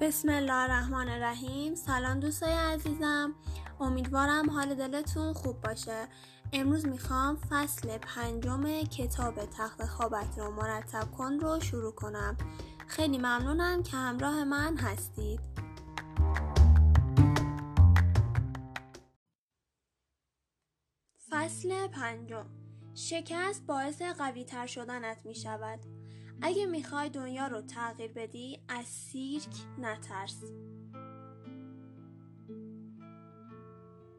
بسم الله الرحمن الرحیم. سلام دوستای عزیزم. امیدوارم حال دلتون خوب باشه. امروز می‌خوام فصل پنجم کتاب تخت خوابت رو مرتب کن رو شروع کنم. خیلی ممنونم که همراه من هستید. فصل پنجم. شکست باعث قوی تر شدنت می شود اگه می‌خوای دنیا رو تغییر بدی از سیرک نترس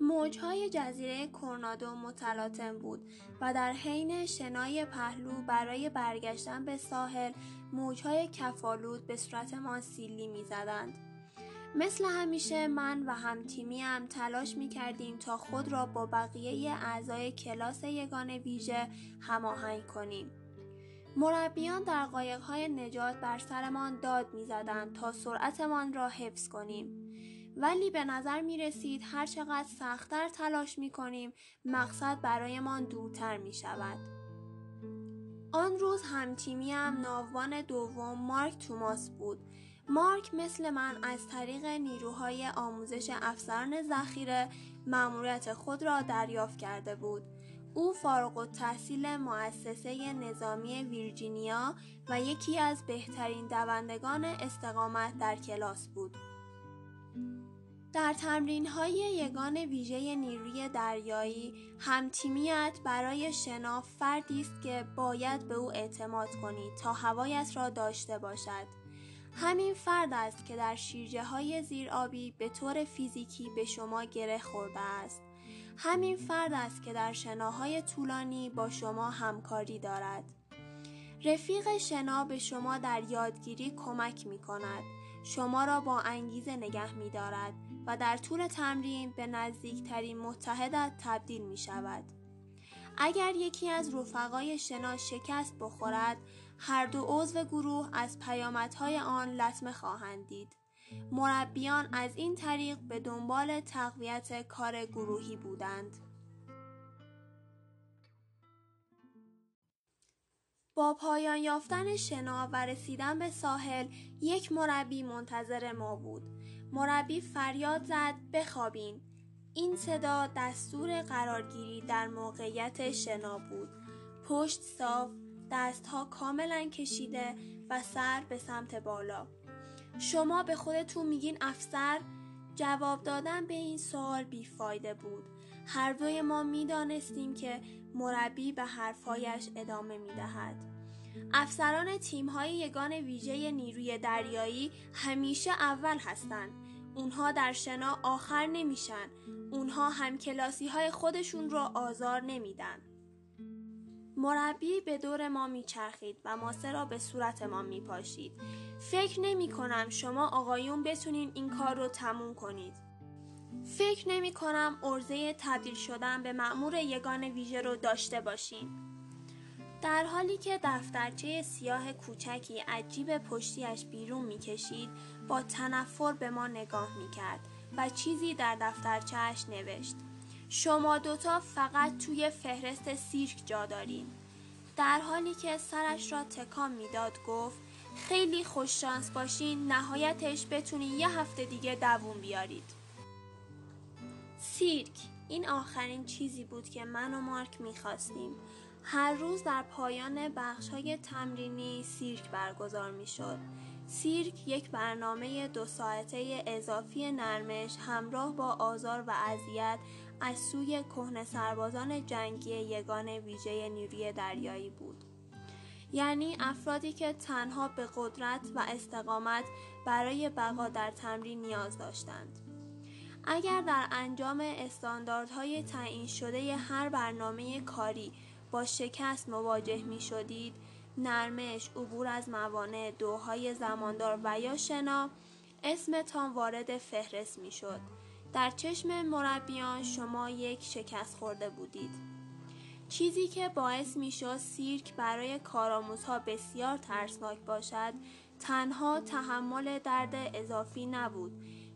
موجهای جزیره کورنادو متلاطم بود و در حین شنای پهلو برای برگشتن به ساحل موجهای کفالود به صورتمان سیلی می‌زدند. مثل همیشه من و هم تیمی هم تلاش می کردیم تا خود را با بقیه اعضای کلاس یگان ویژه هماهنگ کنیم. مربیان در قایقهای نجات بر سرمان داد می‌زدند تا سرعتمان را حفظ کنیم ولی به نظر می رسید هر چقدر سختتر تلاش می کنیم مقصد برایمان دورتر می شود. آن روز همتیمیم ناوان دوم مارک توماس بود. مارک مثل من از طریق نیروهای آموزش افسران ذخیره مأموریت خود را دریافت کرده بود. او فارغ و تحصیل مؤسسه نظامی ویرجینیا و یکی از بهترین دوندگان استقامت در کلاس بود. در تمرین های یگان ویژه نیروی دریایی همتیمیت برای شناف فردی است که باید به او اعتماد کنید تا هوایت را داشته باشد. همین فرد است که در شیرجه های زیر آبی به طور فیزیکی به شما گره خورده است. همین فرد است که در شناهای طولانی با شما همکاری دارد. رفیق شنا به شما در یادگیری کمک می کند. شما را با انگیزه نگه می دارد و در طول تمرین به نزدیکترین متحدت تبدیل می شود. اگر یکی از رفقای شنا شکست بخورد، هر دو عضو گروه از پیامدهای آن لطمه خواهند دید. مربیان از این طریق به دنبال تقویت کار گروهی بودند. با پایان یافتن شنا و رسیدن به ساحل یک مربی منتظر ما بود. مربی فریاد زد بخوابین. این صدا دستور قرارگیری در موقعیت شنا بود. پشت صاف، دستها کاملا کشیده و سر به سمت بالا. شما به خودتون میگین افسر؟ جواب دادن به این سوال بیفایده بود. هر دوی ما می‌دانستیم که مربی به حرفایش ادامه می‌دهد. افسران تیمهای یگان ویژه نیروی دریایی همیشه اول هستند. اونها در شنا آخر نمیشن. اونها هم کلاسی های خودشون رو آزار نمیدن. مربی به دور ما میچرخید و ماسه را به صورت ما میپاشید. فکر نمی کنم شما آقایون بتونین این کار رو تموم کنید. فکر نمی کنم ارزه تبدیل شدن به مأمور یگان ویژه رو داشته باشین. در حالی که دفترچه سیاه کوچکی عجیب پشتیش بیرون می‌کشید با تنفر به ما نگاه می‌کرد و چیزی در دفترچهش نوشت. شما دوتا فقط توی فهرست سیرک جا دارین. در حالی که سرش را تکان می‌داد گفت خیلی خوششانس باشین نهایتش بتونین یه هفته دیگه دووم بیارید. سیرک این آخرین چیزی بود که من و مارک می‌خواستیم. هر روز در پایان بخش های تمرینی سیرک برگزار می‌شد. سیرک یک برنامه دو ساعته اضافی نرمش همراه با آزار و اذیت از سوی کهنه سربازان جنگی یگان ویژه نیروی دریایی بود. یعنی افرادی که تنها به قدرت و استقامت برای بقا در تمرین نیاز داشتند. اگر در انجام استانداردهای تعیین شده هر برنامه کاری با شکست مواجه می شدید، نرمش، عبور از موانع، دوهای زماندار و یا شنا اسمتان وارد فهرست می شد. در چشم مربیان شما یک شکست خورده بودید. چیزی که باعث می شد سیرک برای کارآموزها بسیار ترسناک باشد تنها تحمل درد اضافی نبود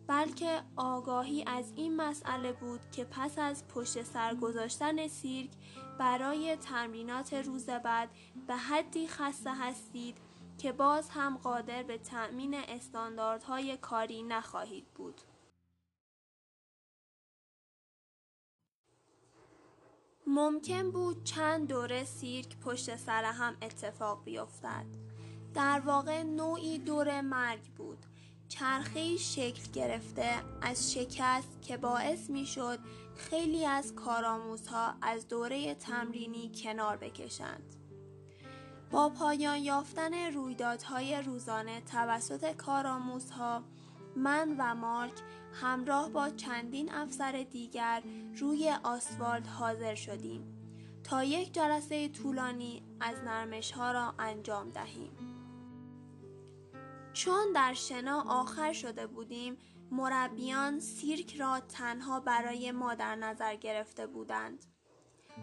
بلکه آگاهی از این مسئله بود که پس از پشت سر گذاشتن سیرک برای تمرینات روز بعد به حدی خسته هستید که باز هم قادر به تأمین استانداردهای کاری نخواهید بود. ممکن بود چند دوره سیرک پشت سر هم اتفاق بیفتد. در واقع نوعی دور مرگ بود. چرخه شکل گرفته از شکست که باعث می شد خیلی از کارآموزها از دوره تمرینی کنار بکشند. با پایان یافتن رویدادهای روزانه توسط کارآموزها من و مارک همراه با چندین افسر دیگر روی آسفالت حاضر شدیم تا یک جلسه طولانی از نرمش ها را انجام دهیم. چون در شنا آخر شده بودیم مربیان سیرک را تنها برای ما در نظر گرفته بودند.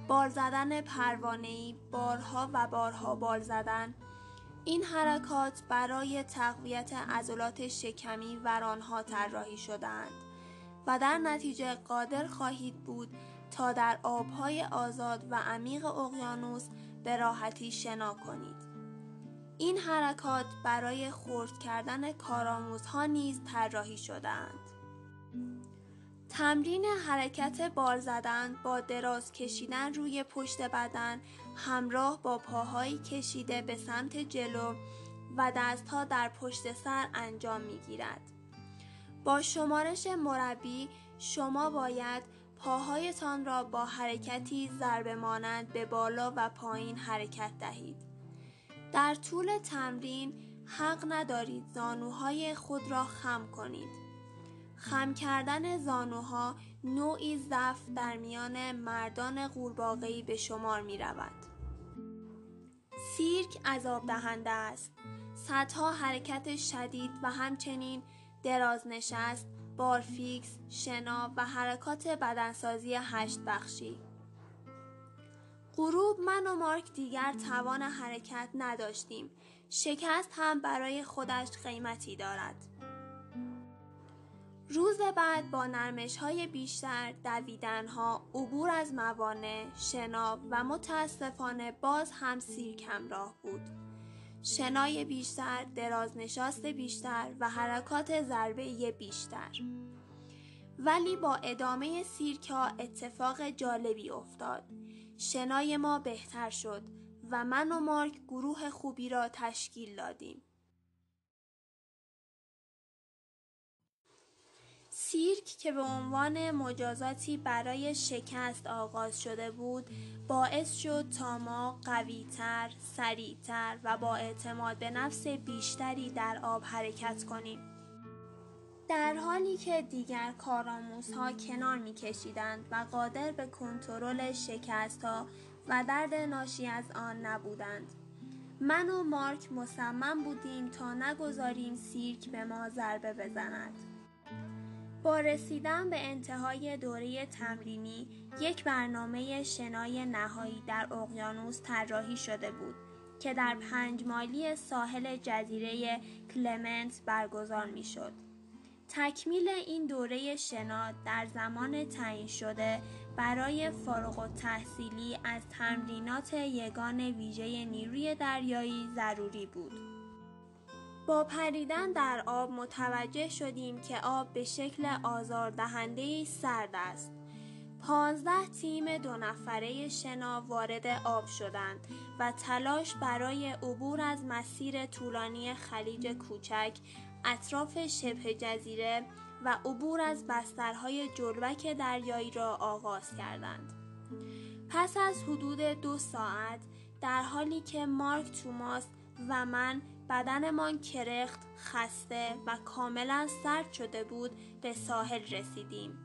بار زدن پروانه‌ای بارها و بارها بال زدن این حرکات برای تقویت عضلات شکمی و آنها طراحی شدهاند و در نتیجه قادر خواهید بود تا در آبهای آزاد و عمیق اقیانوس به راحتی شنا کنید. این حرکات برای خرد کردن کارآموزها نیز طراحی شدهاند. تمرین حرکت بال زدن با دراز کشیدن روی پشت بدن همراه با پاهایی کشیده به سمت جلو و دستها در پشت سر انجام می گیرد. با شمارش مربی شما باید پاهایتان را با حرکتی ضربه مانند به بالا و پایین حرکت دهید. در طول تمرین حق ندارید زانوهای خود را خم کنید. خم کردن زانوها نوعی ضعف در میان مردان قورباغه‌ای به شمار می رود. سیرک عذاب دهنده است. صدها حرکت شدید و همچنین دراز نشست، بارفیکس، شنا و حرکات بدنسازی هشت بخشی. غروب من و مارک دیگر توان حرکت نداشتیم. شکست هم برای خودش قیمتی دارد. روز بعد با نرمش های بیشتر، دویدن ها، عبور از موانع، شنا و متاسفانه باز هم سیرک همراه بود. شنای بیشتر، درازنشاست بیشتر و حرکات ضربه بیشتر. ولی با ادامه سیرک ها اتفاق جالبی افتاد. شنای ما بهتر شد و من و مارک گروه خوبی را تشکیل دادیم. سیرک که به عنوان مجازاتی برای شکست آغاز شده بود باعث شد تا ما قویتر، سریعتر و با اعتماد به نفس بیشتری در آب حرکت کنیم. در حالی که دیگر کارآموزها کنار میکشیدند و قادر به کنترل شکستها و درد ناشی از آن نبودند. من و مارک مصمم بودیم تا نگذاریم سیرک به ما ضربه بزند. با رسیدن به انتهای دوره تمرینی یک برنامه شنای نهایی در اقیانوس طراحی شده بود که در پنج مالی ساحل جزیره کلمنت برگزار می شد. تکمیل این دوره شنا در زمان تعیین شده برای فارغ و تحصیلی از تمرینات یگان ویژه نیروی دریایی ضروری بود. با پریدن در آب متوجه شدیم که آب به شکل آزاردهنده سرد است. پانزده تیم دو نفره شنا وارد آب شدند و تلاش برای عبور از مسیر طولانی خلیج کوچک اطراف شبه جزیره و عبور از بسترهای جلوک دریایی را آغاز کردند. پس از حدود دو ساعت در حالی که مارک توماس و من بدنمان کرخت، خسته و کاملا سرد شده بود به ساحل رسیدیم.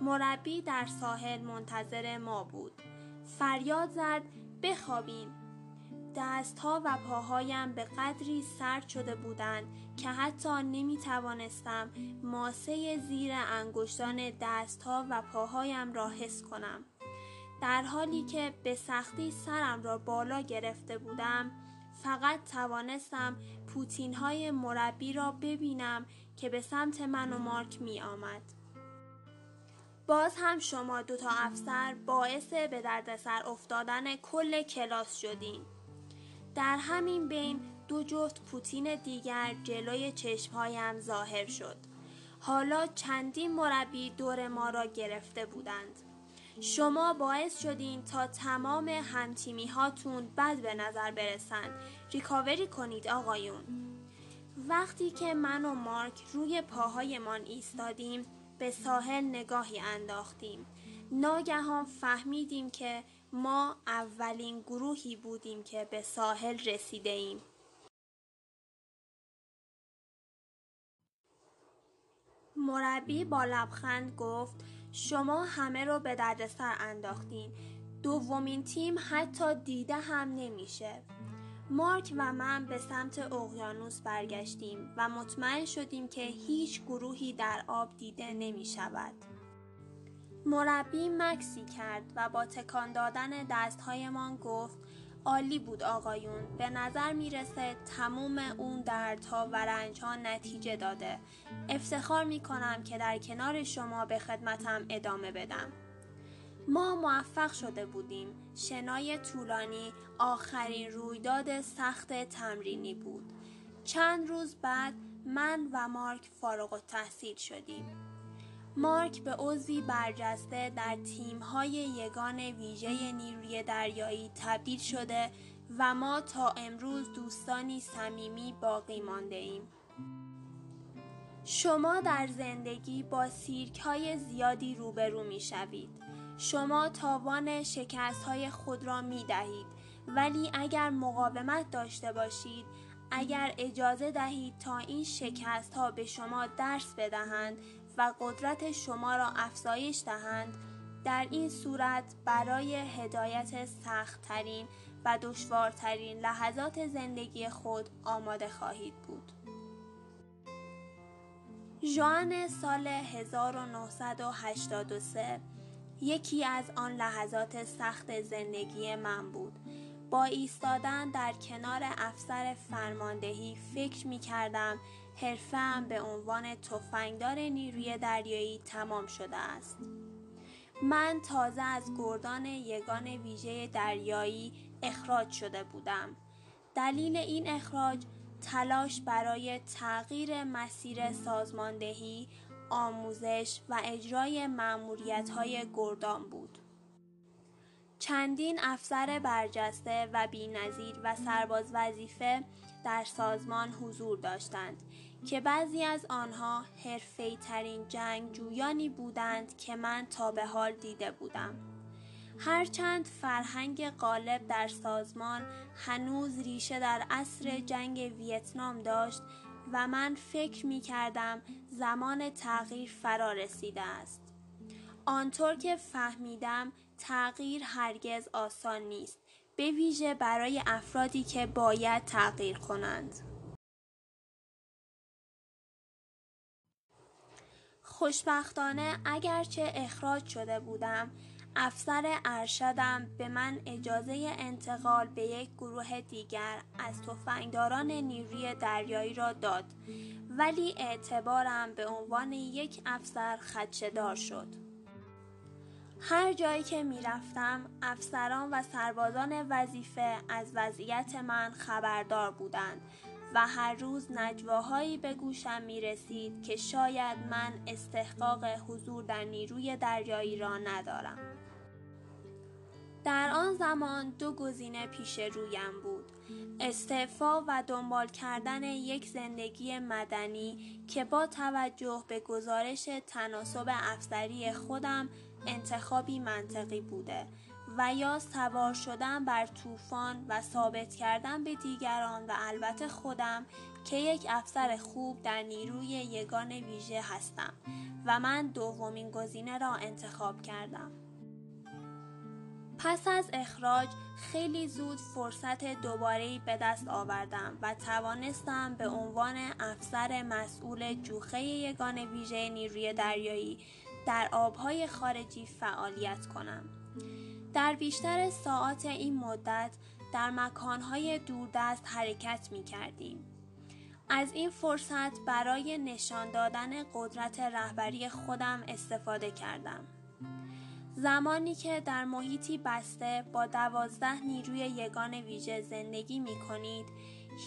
مربی در ساحل منتظر ما بود. فریاد زد بخوابین. دستها و پاهایم به قدری سرد شده بودند که حتی نمی توانستم ماسه زیر انگشتان دستها و پاهایم را حس کنم. در حالی که به سختی سرم را بالا گرفته بودم فقط توانستم پوتین های مربی را ببینم که به سمت من و مارک می آمد. باز هم شما دوتا افسر باعث به دردسر افتادن کل کلاس شدین. در همین بین دو جفت پوتین دیگر جلوی چشمهایم ظاهر شد. حالا چندین مربی دور ما را گرفته بودند. شما باعث شدین تا تمام همتیمی هاتون بد به نظر برسند. ریکاوری کنید آقایون. وقتی که من و مارک روی پاهایمان ایستادیم به ساحل نگاهی انداختیم. ناگهان فهمیدیم که ما اولین گروهی بودیم که به ساحل رسیده ایم. مربی با لبخند گفت شما همه رو به دردسر انداختین. دومین تیم حتی دیده هم نمیشه. مارک و من به سمت اقیانوس برگشتیم و مطمئن شدیم که هیچ گروهی در آب دیده نمی شود. مربی مکسی کرد و با تکان دادن دستهایمان گفت عالی بود آقایون به نظر می‌رسه تموم اون دردها و رنجها نتیجه داده افتخار می کنم که در کنار شما به خدمتم ادامه بدم ما موفق شده بودیم شنای طولانی آخرین رویداد سخت تمرینی بود چند روز بعد من و مارک فارغ و تحصیل شدیم مارک به عضوی برجسته در تیم‌های یگان ویژه نیروی دریایی تبدیل شده و ما تا امروز دوستانی صمیمی باقی مانده ایم. شما در زندگی با سیرک های زیادی روبرو می شوید. شما تاوان شکست های خود را می دهید ولی اگر مقاومت داشته باشید اگر اجازه دهید تا این شکست ها به شما درس بدهند و قدرت شما را افزایش دهند در این صورت برای هدایت سختترین و دشوارترین لحظات زندگی خود آماده خواهید بود. ژوئن سال 1983 یکی از آن لحظات سخت زندگی من بود. با ایستادن در کنار افسر فرماندهی فکر می کردم حرفم به عنوان تفنگدار نیروی دریایی تمام شده است. من تازه از گردان یگان ویژه دریایی اخراج شده بودم. دلیل این اخراج تلاش برای تغییر مسیر سازماندهی، آموزش و اجرای های گردان بود. چندین افسر برجسته و بینظیر و سرباز وظیفه در سازمان حضور داشتند که بعضی از آنها حرفی ترین جنگجویانی بودند که من تا به حال دیده بودم. هرچند فرهنگ غالب در سازمان هنوز ریشه در عصر جنگ ویتنام داشت و من فکر می کردم زمان تغییر فرا رسیده است. آنطور که فهمیدم تغییر هرگز آسان نیست به ویژه برای افرادی که باید تغییر کنند. خوشبختانه اگرچه اخراج شده بودم افسر ارشدم به من اجازه انتقال به یک گروه دیگر از تفنگداران نیروی دریایی را داد ولی اعتبارم به عنوان یک افسر خدشدار شد هر جایی که می رفتم افسران و سربازان وظیفه از وضعیت من خبردار بودند و هر روز نجواهایی به گوشم می رسید که شاید من استحقاق حضور در نیروی دریایی را ندارم. در آن زمان دو گزینه پیش رویم بود استعفا و دنبال کردن یک زندگی مدنی که با توجه به گزارش تناسب افسری خودم انتخابی منطقی بوده و یا سوار شدن بر طوفان و ثابت کردن به دیگران و البته خودم که یک افسر خوب در نیروی یگان ویژه هستم و من دومین گزینه را انتخاب کردم. پس از اخراج خیلی زود فرصت دوباره به دست آوردم و توانستم به عنوان افسر مسئول جوخه یگان ویژه نیروی دریایی در آبهای خارجی فعالیت کنم. در بیشتر ساعات این مدت در مکانهای دوردست حرکت می کردیم. از این فرصت برای نشان دادن قدرت رهبری خودم استفاده کردم. زمانی که در محیطی بسته با دوازده نیروی یگان ویژه زندگی می کنید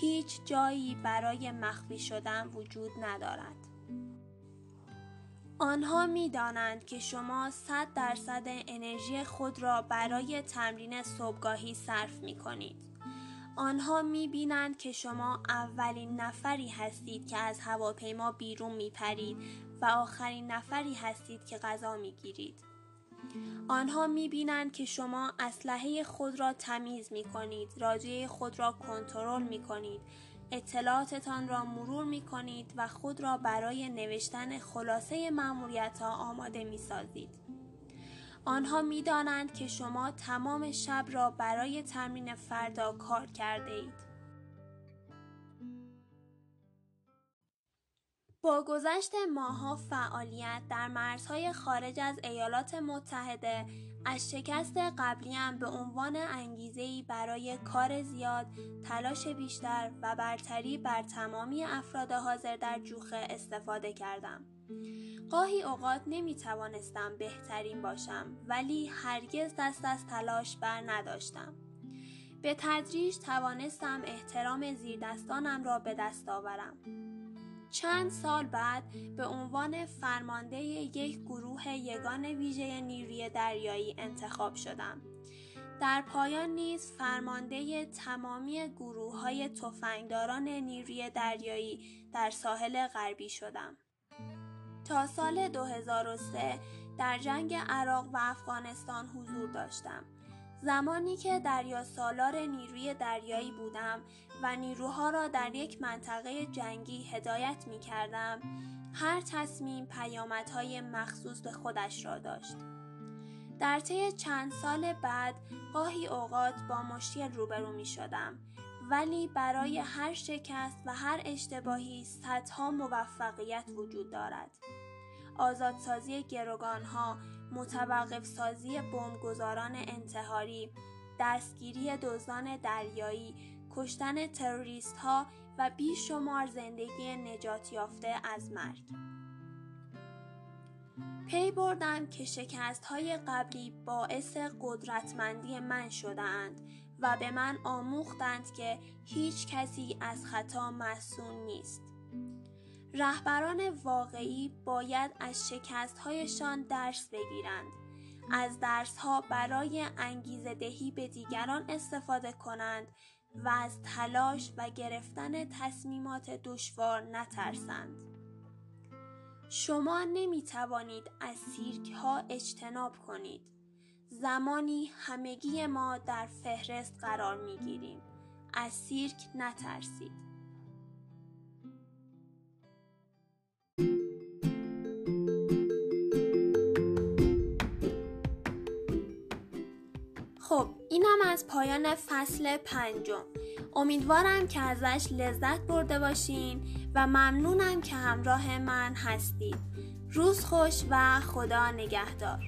هیچ جایی برای مخفی شدن وجود ندارد. آنها می دانند که شما 100 درصد انرژی خود را برای تمرین صبحگاهی صرف می کنید. آنها می بینند که شما اولین نفری هستید که از هواپیما بیرون می پرید و آخرین نفری هستید که غذا می گیرید. آنها می بینند که شما اسلحه خود را تمیز می کنید، راجعه خود را کنترل می کنید، اطلاعاتتان را مرور می کنید و خود را برای نوشتن خلاصه معمولیت ها آماده می سازید. آنها می دانند که شما تمام شب را برای تمرین فردا کار کرده اید. با گذشت ماها فعالیت در مرزهای خارج از ایالات متحده از شکست قبلیم به عنوان انگیزه‌ای برای کار زیاد، تلاش بیشتر و برتری بر تمامی افراد حاضر در جوخه استفاده کردم. گاهی اوقات نمی توانستم بهترین باشم ولی هرگز دست از تلاش بر نداشتم. به تدریج توانستم احترام زیردستانم را به دست آورم. چند سال بعد به عنوان فرمانده یک گروه یگان ویژه نیروی دریایی انتخاب شدم. در پایان نیز فرمانده تمامی گروه های تفنگداران نیروی دریایی در ساحل غربی شدم. تا سال 2003 در جنگ عراق و افغانستان حضور داشتم. زمانی که دریا سالار نیروی دریایی بودم و نیروها را در یک منطقه جنگی هدایت می کردم، هر تصمیم پیامدهای مخصوص به خودش را داشت. در طی چند سال بعد گاهی اوقات با مشکل روبرو می شدم ولی برای هر شکست و هر اشتباهی صدها موفقیت وجود دارد. آزادسازی گروگانها، متوقف سازی بمبگذاران انتحاری، دستگیری دزدان دریایی، کشتن تروریست ها و بیشمار زندگی نجات یافته از مرگ. پی بردم که شکست های قبلی باعث قدرتمندی من شدهاند و به من آموختند که هیچ کسی از خطا مسئول نیست. رهبران واقعی باید از شکستهایشان درس بگیرند. از درسها برای انگیزه دهی به دیگران استفاده کنند و از تلاش و گرفتن تصمیمات دشوار نترسند. شما نمی توانید از سیرک ها اجتناب کنید. زمانی همگی ما در فهرست قرار می گیریم. از سیرک نترسید. اینم از پایان فصل پنجم. امیدوارم که ازش لذت برده باشین و ممنونم که همراه من هستید. روز خوش و خدا نگهدار.